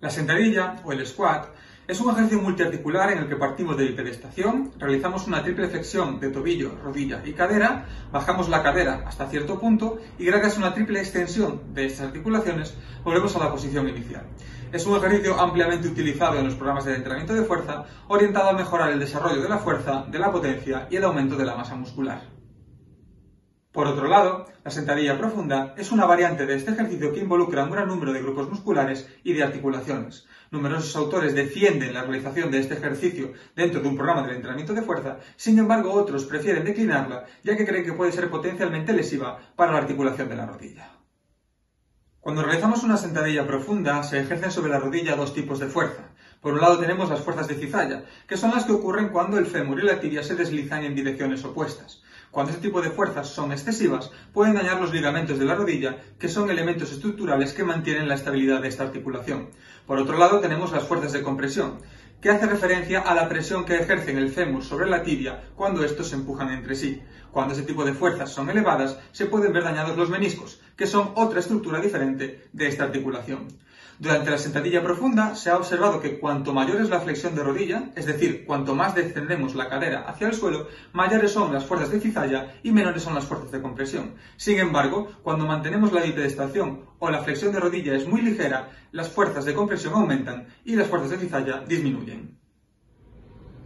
La sentadilla o el squat es un ejercicio multiarticular en el que partimos de bipedestación, realizamos una triple flexión de tobillo, rodilla y cadera, bajamos la cadera hasta cierto punto y gracias a una triple extensión de estas articulaciones volvemos a la posición inicial. Es un ejercicio ampliamente utilizado en los programas de entrenamiento de fuerza, orientado a mejorar el desarrollo de la fuerza, de la potencia y el aumento de la masa muscular. Por otro lado, la sentadilla profunda es una variante de este ejercicio que involucra un gran número de grupos musculares y de articulaciones. Numerosos autores defienden la realización de este ejercicio dentro de un programa de entrenamiento de fuerza, sin embargo otros prefieren declinarla ya que creen que puede ser potencialmente lesiva para la articulación de la rodilla. Cuando realizamos una sentadilla profunda, se ejercen sobre la rodilla dos tipos de fuerza. Por un lado tenemos las fuerzas de cizalla, que son las que ocurren cuando el fémur y la tibia se deslizan en direcciones opuestas. Cuando este tipo de fuerzas son excesivas, pueden dañar los ligamentos de la rodilla, que son elementos estructurales que mantienen la estabilidad de esta articulación. Por otro lado, tenemos las fuerzas de compresión, que hace referencia a la presión que ejercen el fémur sobre la tibia cuando estos se empujan entre sí. Cuando ese tipo de fuerzas son elevadas, se pueden ver dañados los meniscos, que son otra estructura diferente de esta articulación. Durante la sentadilla profunda se ha observado que cuanto mayor es la flexión de rodilla, es decir, cuanto más descendemos la cadera hacia el suelo, mayores son las fuerzas de cizalla y menores son las fuerzas de compresión. Sin embargo, cuando mantenemos la bipedestación o la flexión de rodilla es muy ligera, las fuerzas de compresión aumentan y las fuerzas de cizalla disminuyen.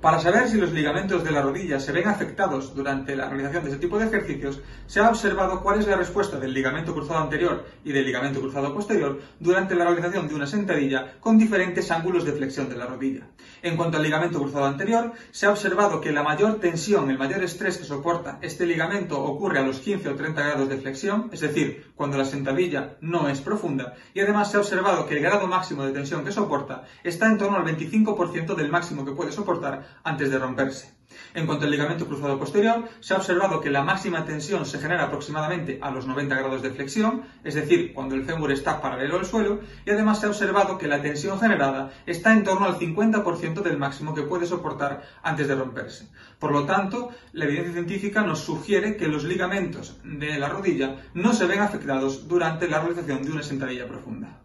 Para saber si los ligamentos de la rodilla se ven afectados durante la realización de este tipo de ejercicios, se ha observado cuál es la respuesta del ligamento cruzado anterior y del ligamento cruzado posterior durante la realización de una sentadilla con diferentes ángulos de flexión de la rodilla. En cuanto al ligamento cruzado anterior, se ha observado que la mayor tensión, el mayor estrés que soporta este ligamento ocurre a los 15 o 30 grados de flexión, es decir, cuando la sentadilla no es profunda, y además se ha observado que el grado máximo de tensión que soporta está en torno al 25% del máximo que puede soportar antes de romperse. En cuanto al ligamento cruzado posterior, se ha observado que la máxima tensión se genera aproximadamente a los 90 grados de flexión, es decir, cuando el fémur está paralelo al suelo, y además se ha observado que la tensión generada está en torno al 50% del máximo que puede soportar antes de romperse. Por lo tanto, la evidencia científica nos sugiere que los ligamentos de la rodilla no se ven afectados durante la realización de una sentadilla profunda.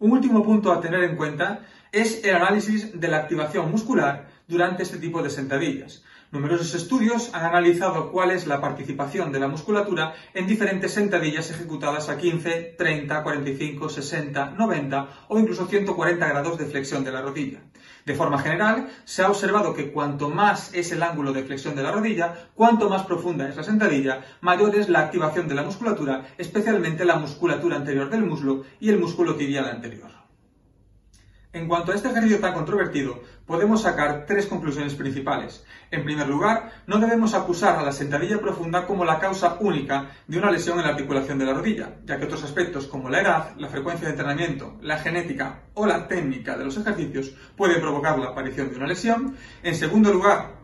Un último punto a tener en cuenta es el análisis de la activación muscular durante este tipo de sentadillas. Numerosos estudios han analizado cuál es la participación de la musculatura en diferentes sentadillas ejecutadas a 15, 30, 45, 60, 90 o incluso 140 grados de flexión de la rodilla. De forma general, se ha observado que cuanto más es el ángulo de flexión de la rodilla, cuanto más profunda es la sentadilla, mayor es la activación de la musculatura, especialmente la musculatura anterior del muslo y el músculo tibial anterior. En cuanto a este ejercicio tan controvertido, podemos sacar tres conclusiones principales. En primer lugar, no debemos acusar a la sentadilla profunda como la causa única de una lesión en la articulación de la rodilla, ya que otros aspectos como la edad, la frecuencia de entrenamiento, la genética o la técnica de los ejercicios pueden provocar la aparición de una lesión. En segundo lugar,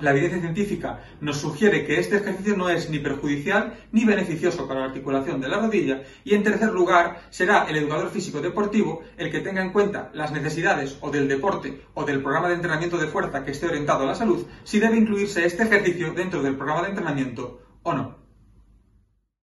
la evidencia científica nos sugiere que este ejercicio no es ni perjudicial ni beneficioso para la articulación de la rodilla y en tercer lugar será el educador físico deportivo el que tenga en cuenta las necesidades o del deporte o del programa de entrenamiento de fuerza que esté orientado a la salud si debe incluirse este ejercicio dentro del programa de entrenamiento o no.